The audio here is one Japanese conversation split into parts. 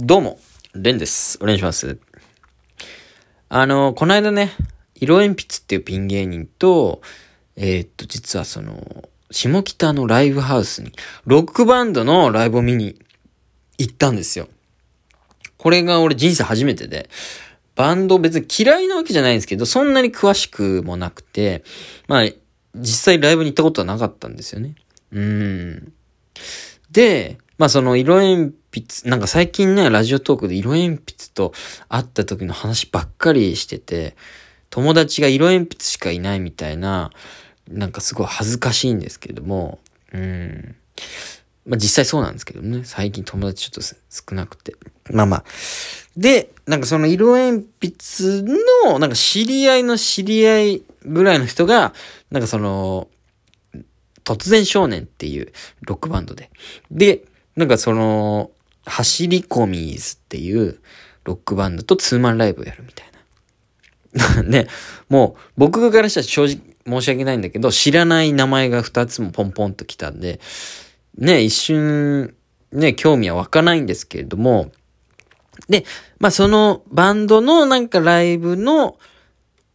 どうも、レンです。お願いします。あの、この間ね、色鉛筆っていうピン芸人と、えーっと、実はその、下北のライブハウスに、ロックバンドのライブを見に行ったんですよ。これが俺人生初めてで、バンド別に嫌いなわけじゃないんですけど、そんなに詳しくもなくて、まあ、実際ライブに行ったことはなかったんですよね。うん。で、まあその色鉛筆、なんか最近ね、ラジオトークで色鉛筆と会った時の話ばっかりしてて、友達が色鉛筆しかいないみたいな、なんかすごい恥ずかしいんですけども、うん。まあ実際そうなんですけどね、最近友達ちょっと少なくて。まあまあ。で、なんかその色鉛筆の、なんか知り合いの知り合いぐらいの人が、なんかその、突然少年っていうロックバンドで。で、なんかその、走り込みーズっていうロックバンドとツーマンライブをやるみたいな。ね、もう僕からしたら正直申し訳ないんだけど、知らない名前が2つもポンポンと来たんで、ね、一瞬、ね、興味は湧かないんですけれども、で、まあそのバンドのなんかライブの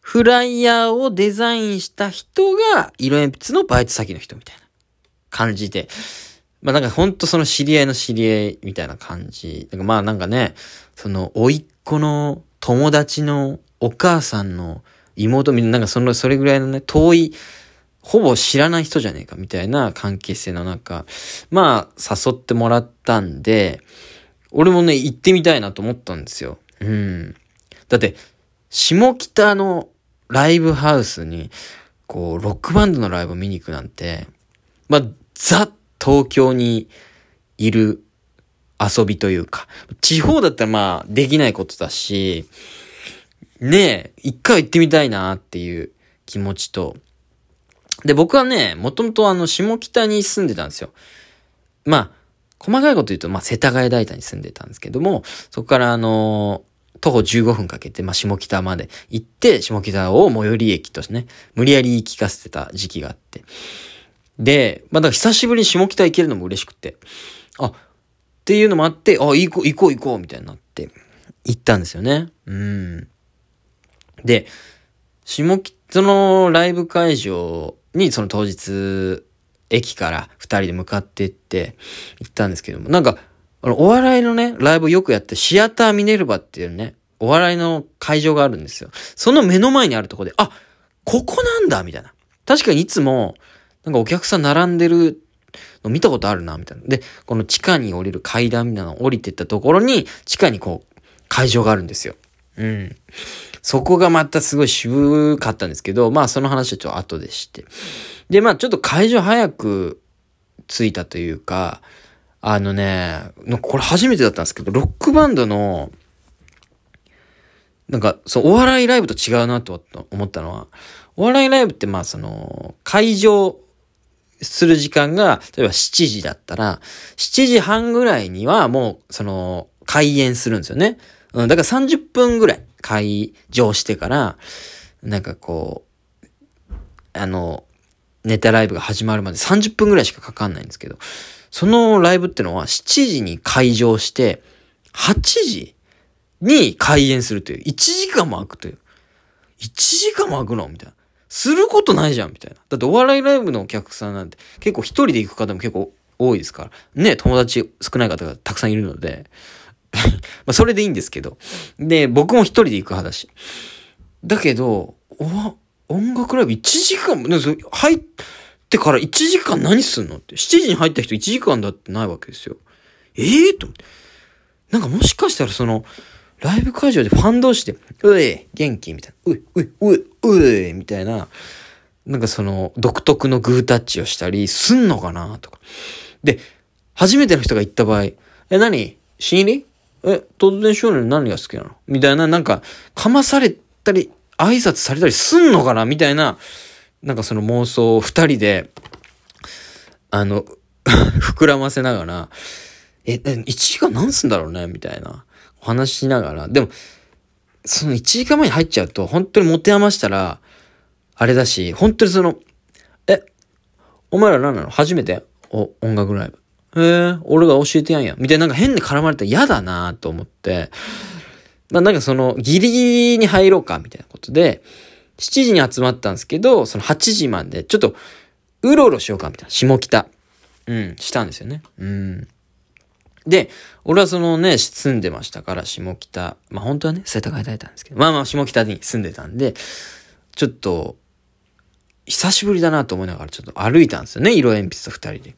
フライヤーをデザインした人が色鉛筆のバイト先の人みたいな感じで。まあなんかほんとその知り合いの知り合いみたいな感じ。なんかまあなんかね、その甥っ子の友達のお母さんの妹みたいな、なんかその、それぐらいのね、遠い、ほぼ知らない人じゃねえかみたいな関係性の中、まあ誘ってもらったんで、俺もね、行ってみたいなと思ったんですよ。うん。だって、下北のライブハウスに、こう、ロックバンドのライブを見に行くなんて、まあ、ザ東京にいる遊びというか、地方だったらまあ、できないことだし、ねえ、一回行ってみたいなっていう気持ちと、で、僕はね、もともとあの、下北に住んでたんですよ。まあ、細かいこと言うと、まあ、世田谷大田に住んでたんですけども、そこからあの徒歩15分かけて、まあ、下北まで行って、下北を最寄り駅としてね、無理やり言い聞かせてた時期があって。で、まあ、だ久しぶりに下北行けるのも嬉しくて、あ、っていうのもあって、あ、行こう、行こう、行こう、みたいになって、行ったんですよね。うん。で、下北、のライブ会場にその当日、駅から二人で向かってって行ったんですけども、なんか、あの、お笑いのね、ライブよくやって、シアターミネルバっていうね、お笑いの会場があるんですよ。その目の前にあるとこで、あ、ここなんだみたいな。確かにいつも、なんかお客さん並んでるの見たことあるな、みたいな。で、この地下に降りる階段みたいなの降りてったところに、地下にこう、会場があるんですよ。うん。そこがまたすごい渋かったんですけど、まあその話はちょっと後でして。で、まあちょっと会場早く着いたというか、あのね、これ初めてだったんですけど、ロックバンドの、なんか、そう、お笑いライブと違うなと思ったのは、お笑いライブってまあその、会場する時間が、例えば7時だったら、7時半ぐらいにはもう、その、開演するんですよね。うん、だから30分ぐらい会場してから、なんかこう、あの、ネタライブが始まるまで30分ぐらいしかかかんないんですけど、そのライブってのは7時に会場して、8時に開演するという、1時間も空くという。1時間も空くのみたいな。することないじゃんみたいな。だってお笑いライブのお客さんなんて結構一人で行く方も結構多いですから。ね、友達少ない方がたくさんいるので。まあそれでいいんですけど。で、僕も一人で行く派だし。だけど、お、音楽ライブ1時間も、入ってから1時間何すんのって。7時に入った人1時間だってないわけですよ。ええー、と思って。なんかもしかしたらその、ライブ会場でファン同士で、うえ、元気？みたいな。うえ、うえ、うえ、うえ、みたいな、なんかその、独特のグータッチをしたり、すんのかなとか。で、初めての人が行った場合、え、何？新入りえ、突然少年何が好きなの？みたいな、なんか、かまされたり、挨拶されたりすんのかな？みたいな、なんかその妄想を二人で、あの、膨らませながら、え、1時間何すんだろうね？みたいな。話しながら。でも、その1時間前に入っちゃうと、本当に持て余したら、あれだし、本当にその、え、お前ら何なの？初めて？お、音楽ライブ。えー、俺が教えてやんや。みたいななんか変に絡まれたら嫌だなと思って、まあなんかその、ギリギリに入ろうか、みたいなことで、7時に集まったんですけど、その8時まで、ちょっと、うろうろしようか、みたいな。下北。うん、したんですよね。うん。で、俺はそのね、住んでましたから、下北。まあ本当はね、世田谷だったんですけど、まあまあ下北に住んでたんで、ちょっと、久しぶりだなと思いながらちょっと歩いたんですよね、色鉛筆と二人で。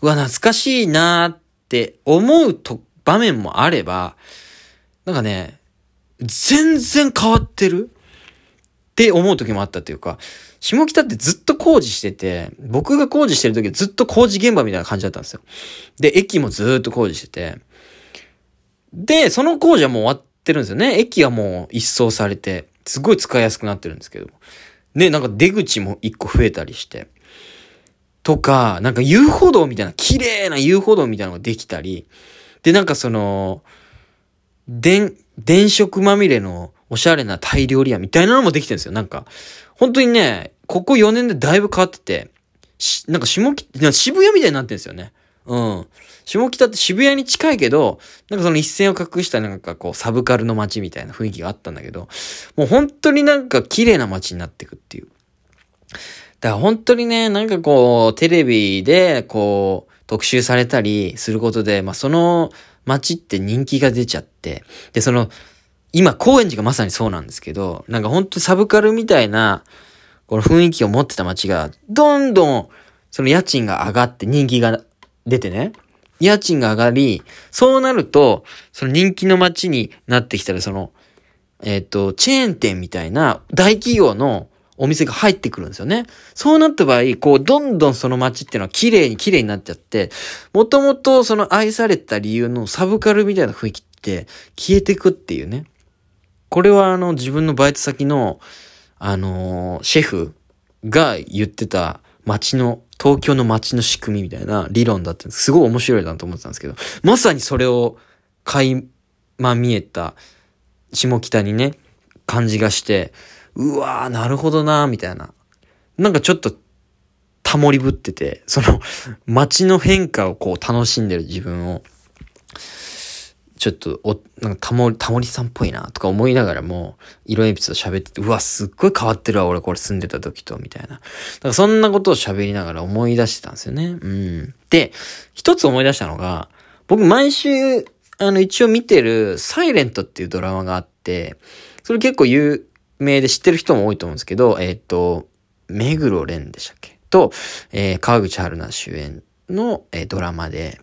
うわ、懐かしいなーって思うと場面もあれば、なんかね、全然変わってるって思う時もあったというか、下北ってずっと工事してて、僕が工事してる時ずっと工事現場みたいな感じだったんですよ。で、駅もずっと工事してて、で、その工事はもう終わってるんですよね。駅はもう一掃されて、すごい使いやすくなってるんですけど。ね、なんか出口も一個増えたりして。とか、なんか遊歩道みたいな、綺麗な遊歩道みたいなのができたり、で、なんかその、電、電飾まみれのおしゃれなタイ料理屋みたいなのもできてるんですよ。なんか、本当にね、ここ4年でだいぶ変わってて、なんか下北、渋谷みたいになってるんですよね。うん。下北って渋谷に近いけど、なんかその一線を隠したなんかこうサブカルの街みたいな雰囲気があったんだけど、もう本当になんか綺麗な街になっていくっていう。だから本当にね、なんかこう、テレビでこう、特集されたりすることで、まあその街って人気が出ちゃって、で、その、今、高円寺がまさにそうなんですけど、なんか本当サブカルみたいな、この雰囲気を持ってた街が、どんどん、その家賃が上がって人気が出てね、家賃が上がり、そうなると、その人気の街になってきたら、その、えっ、ー、と、チェーン店みたいな大企業のお店が入ってくるんですよね。そうなった場合、こう、どんどんその街っていうのは綺麗に綺麗になっちゃって、もともとその愛された理由のサブカルみたいな雰囲気って消えてくっていうね。これはあの、自分のバイト先の、あのー、シェフが言ってた街の東京の街の仕組みみたいな理論だったんです。すごい面白いなと思ってたんですけど、まさにそれを垣間見えた下北にね、感じがして、うわー、なるほどなー、みたいな。なんかちょっと、タモリぶってて、その、街の変化をこう楽しんでる自分を、ちょっと、お、なんかタモリ、タモリさんっぽいなとか思いながらも、色鉛筆と喋ってて、うわ、すっごい変わってるわ、俺これ住んでた時と、みたいな。だからそんなことを喋りながら思い出してたんですよね。うん。で、一つ思い出したのが、僕毎週、あの、一応見てる、サイレントっていうドラマがあって、それ結構有名で知ってる人も多いと思うんですけど、えっ、ー、と、目黒蓮でしたっけ？と、えー、川口春奈主演の、えー、ドラマで、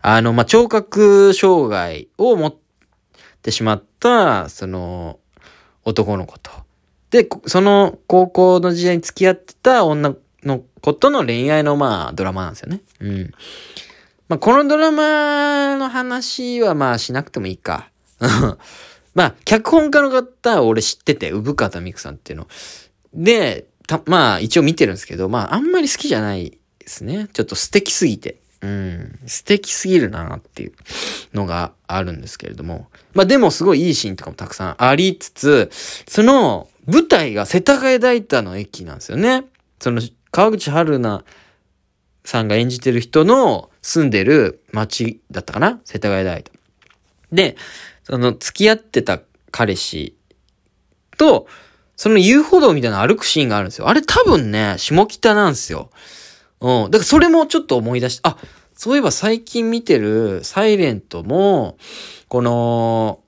あの、まあ、聴覚障害を持ってしまった、その、男の子と。で、その高校の時代に付き合ってた女の子との恋愛の、まあ、ドラマなんですよね。うん。まあ、このドラマの話は、まあ、しなくてもいいか。まあ、脚本家の方は、俺知ってて、産方美久さんっていうの。で、まあ、一応見てるんですけど、まあ、あんまり好きじゃないですね。ちょっと素敵すぎて。うん、素敵すぎるなっていうのがあるんですけれども。まあでもすごいいいシーンとかもたくさんありつつ、その舞台が世田谷大田の駅なんですよね。その川口春奈さんが演じてる人の住んでる町だったかな？世田谷大田。で、その付き合ってた彼氏と、その遊歩道みたいな歩くシーンがあるんですよ。あれ多分ね、下北なんですよ。うん。だからそれもちょっと思い出して、あ、そういえば最近見てるサイレントも、この、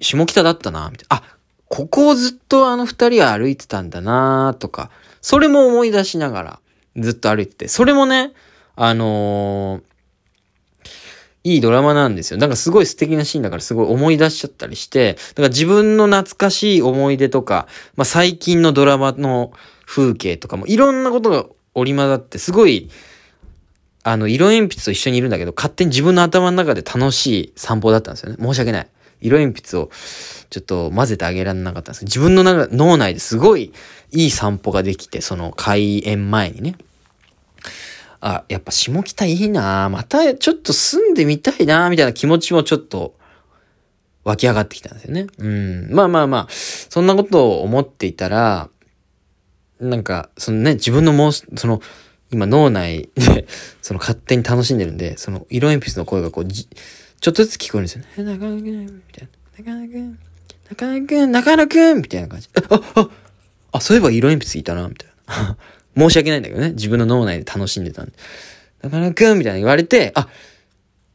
下北だったな、みたいな。あ、ここをずっとあの二人は歩いてたんだな、とか、それも思い出しながらずっと歩いてて、それもね、あのー、いいドラマなんですよ。なんかすごい素敵なシーンだからすごい思い出しちゃったりして、だから自分の懐かしい思い出とか、まあ最近のドラマの風景とかもいろんなことが折り混ざって、すごい、あの、色鉛筆と一緒にいるんだけど、勝手に自分の頭の中で楽しい散歩だったんですよね。申し訳ない。色鉛筆をちょっと混ぜてあげられなかったんです自分の脳内ですごいいい散歩ができて、その開園前にね。あ、やっぱ下北いいなまたちょっと住んでみたいなみたいな気持ちもちょっと湧き上がってきたんですよね。うん。まあまあまあ、そんなことを思っていたら、なんか、そのね、自分のもう、その、今脳内で、その勝手に楽しんでるんで、その色鉛筆の声がこう、ちょっとずつ聞こえるんですよね。中野くん、みたいな。中野くん、中野くん、中野くん、みたいな感じ。あ、あ、あ、そういえば色鉛筆いたな、みたいな。申し訳ないんだけどね。自分の脳内で楽しんでたんで。中野くん、みたいな言われて、あ、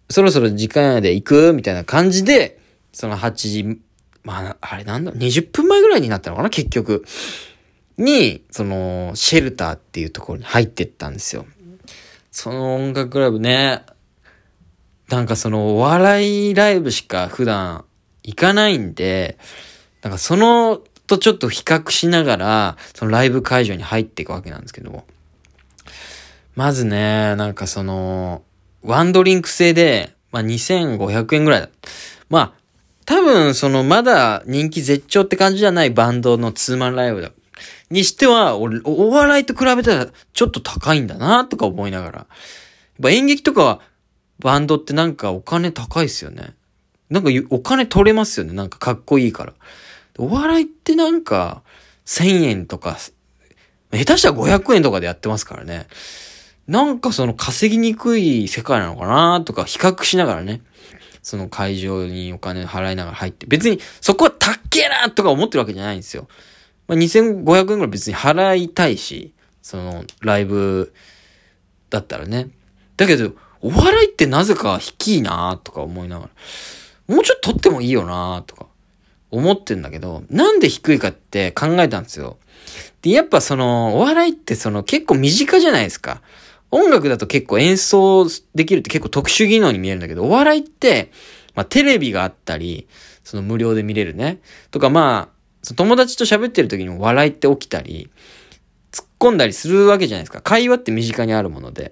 そろそろ時間やで行くみたいな感じで、その8時、まあ、あれなんだ、20分前ぐらいになったのかな、結局。に、その、シェルターっていうところに入ってったんですよ。その音楽クラブね、なんかその、お笑いライブしか普段行かないんで、なんかその、とちょっと比較しながら、そのライブ会場に入っていくわけなんですけども。まずね、なんかその、ワンドリンク制で、まあ、2500円ぐらいだ。まあ、多分、その、まだ人気絶頂って感じじゃないバンドのツーマンライブだ。にしては、俺、お笑いと比べたらちょっと高いんだな、とか思いながら。やっぱ演劇とかバンドってなんかお金高いっすよね。なんかお金取れますよね。なんかかっこいいから。お笑いってなんか1000円とか、下手したら500円とかでやってますからね。なんかその稼ぎにくい世界なのかなとか比較しながらね。その会場にお金払いながら入って。別にそこはたっけえなとか思ってるわけじゃないんですよ。まあ、2500円ぐらい別に払いたいし、そのライブだったらね。だけど、お笑いってなぜか低いなとか思いながら。もうちょっと取ってもいいよなとか思ってんだけど、なんで低いかって考えたんですよ。で、やっぱその、お笑いってその結構身近じゃないですか。音楽だと結構演奏できるって結構特殊技能に見えるんだけど、お笑いって、まあテレビがあったり、その無料で見れるね。とかまあ、友達と喋ってる時にも笑いって起きたり、突っ込んだりするわけじゃないですか。会話って身近にあるもので。